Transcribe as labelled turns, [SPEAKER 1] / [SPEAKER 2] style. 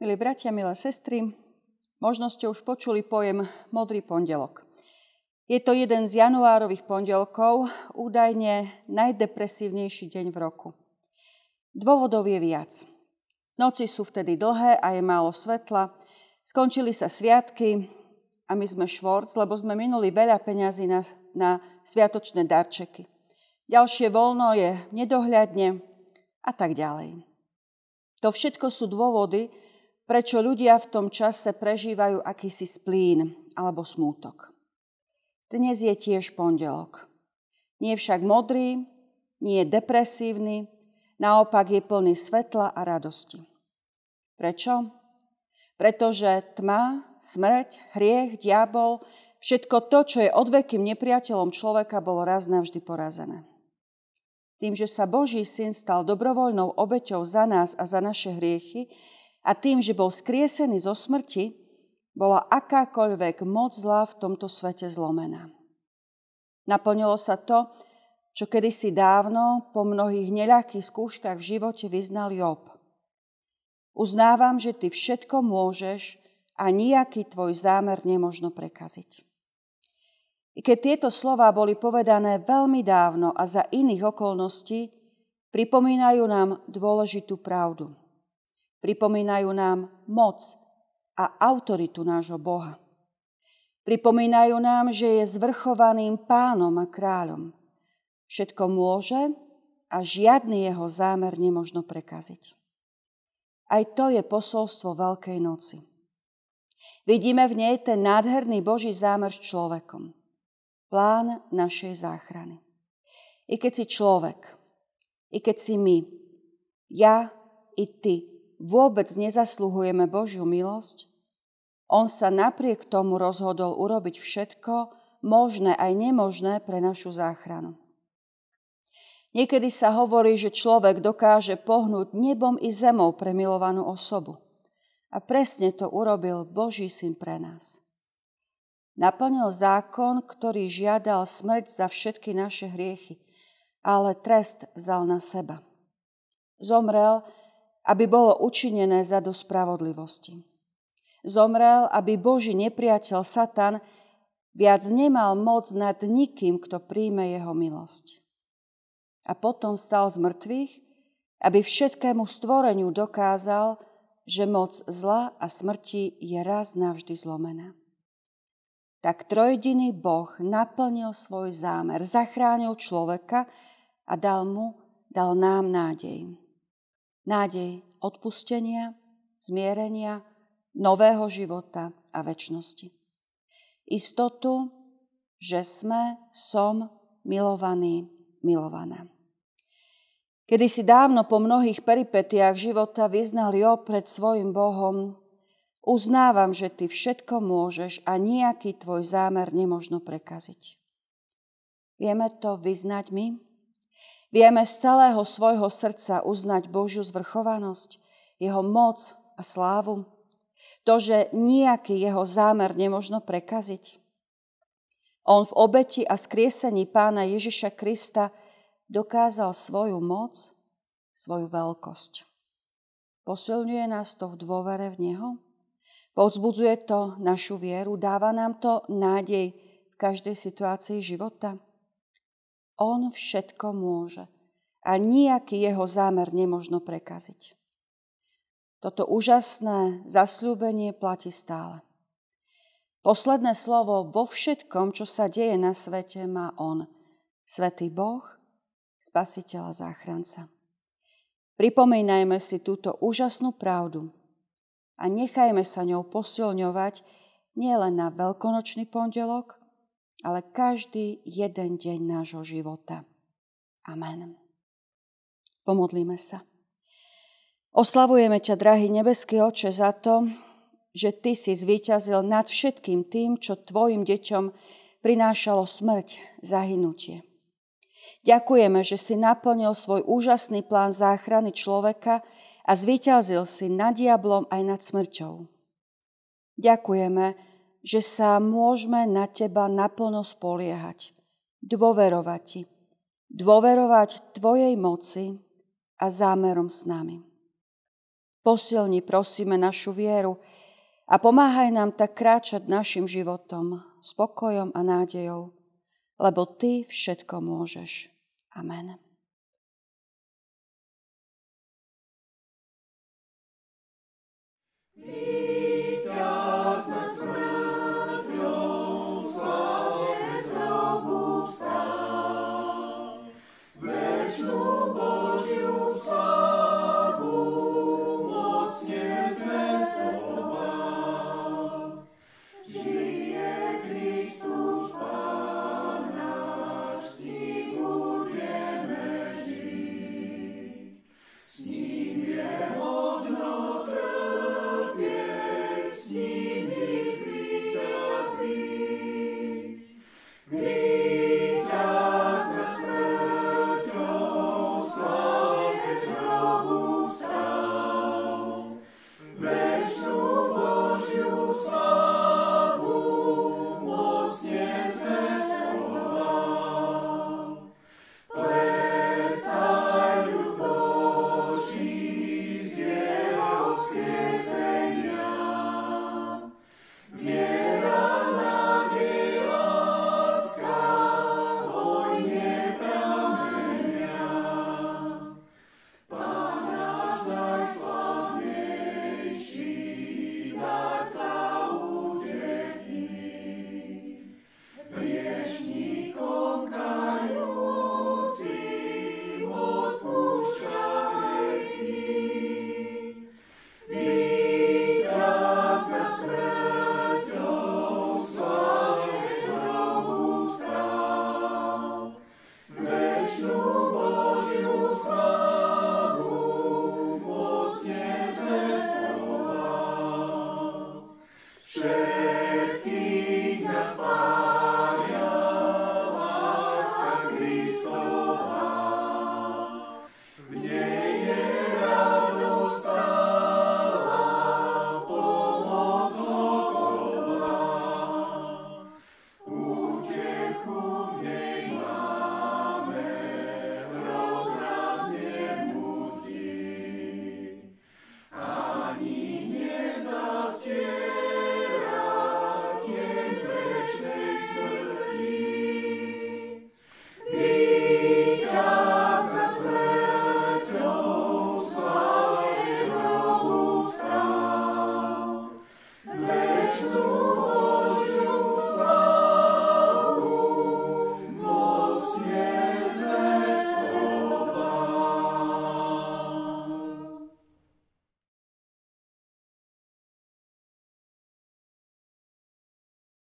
[SPEAKER 1] Milí bratia, milé sestry, možno ste už počuli pojem Modrý pondelok. Je to jeden z januárových pondelkov, údajne najdepresívnejší deň v roku. Dôvodov je viac. Noci sú vtedy dlhé a je málo svetla, skončili sa sviatky a my sme švorc, lebo sme minuli veľa peňazí na, na sviatočné darčeky. Ďalšie voľno je nedohľadne a tak ďalej. To všetko sú dôvody, prečo ľudia v tom čase prežívajú akýsi splín alebo smútok. Dnes je tiež pondelok. Nie však modrý, nie je depresívny, naopak je plný svetla a radosti. Prečo? Pretože tma, smrť, hriech, diabol, všetko to, čo je odvekým nepriateľom človeka, bolo raz navždy porazené. Tým, že sa Boží syn stal dobrovoľnou obeťou za nás a za naše hriechy, a tým, že bol skriesený zo smrti, bola akákoľvek moc zlá v tomto svete zlomená. Naplnilo sa to, čo kedysi dávno po mnohých neľahkých skúškach v živote vyznal Job. Uznávam, že ty všetko môžeš a nejaký tvoj zámer nemožno prekaziť. I keď tieto slova boli povedané veľmi dávno a za iných okolností, pripomínajú nám dôležitú pravdu – Pripomínajú nám moc a autoritu nášho Boha. Pripomínajú nám, že je zvrchovaným pánom a kráľom. Všetko môže a žiadny jeho zámer nemožno prekaziť. Aj to je posolstvo Veľkej noci. Vidíme v nej ten nádherný Boží zámer s človekom. Plán našej záchrany. I keď si človek, i keď si my, ja i ty, vôbec nezasluhujeme Božiu milosť, on sa napriek tomu rozhodol urobiť všetko, možné aj nemožné pre našu záchranu. Niekedy sa hovorí, že človek dokáže pohnúť nebom i zemou pre milovanú osobu. A presne to urobil Boží syn pre nás. Naplnil zákon, ktorý žiadal smrť za všetky naše hriechy, ale trest vzal na seba. Zomrel, aby bolo učinené za do spravodlivosti. Zomrel, aby Boží nepriateľ Satan viac nemal moc nad nikým, kto príjme jeho milosť. A potom stal z mŕtvych, aby všetkému stvoreniu dokázal, že moc zla a smrti je raz navždy zlomená. Tak trojdiný Boh naplnil svoj zámer, zachránil človeka a dal mu, dal nám nádej. Nádej odpustenia, zmierenia, nového života a väčšnosti. Istotu, že sme, som milovaný, milovaná. Kedy si dávno po mnohých peripetiách života vyznal Jo pred svojim Bohom, uznávam, že ty všetko môžeš a nejaký tvoj zámer nemožno prekaziť. Vieme to vyznať my? Vieme z celého svojho srdca uznať Božiu zvrchovanosť, jeho moc a slávu. To, že nejaký jeho zámer nemožno prekaziť. On v obeti a skriesení pána Ježiša Krista dokázal svoju moc, svoju veľkosť. Posilňuje nás to v dôvere v Neho? Povzbudzuje to našu vieru? Dáva nám to nádej v každej situácii života? On všetko môže a nejaký jeho zámer nemožno prekaziť. Toto úžasné zasľúbenie platí stále. Posledné slovo vo všetkom, čo sa deje na svete, má On, Svetý Boh, Spasiteľ a záchranca. Pripomínajme si túto úžasnú pravdu a nechajme sa ňou posilňovať nielen na veľkonočný pondelok, ale každý jeden deň nášho života. Amen. Pomodlíme sa. Oslavujeme ťa, drahý nebeský oče, za to, že Ty si zvíťazil nad všetkým tým, čo Tvojim deťom prinášalo smrť, zahynutie. Ďakujeme, že si naplnil svoj úžasný plán záchrany človeka a zvíťazil si nad diablom aj nad smrťou. Ďakujeme, že sa môžeme na teba naplno spoliehať, dôverovať ti, dôverovať tvojej moci a zámerom s nami. Posilni, prosíme, našu vieru a pomáhaj nám tak kráčať našim životom, spokojom a nádejou, lebo Ty všetko môžeš. Amen. Amen. Sure.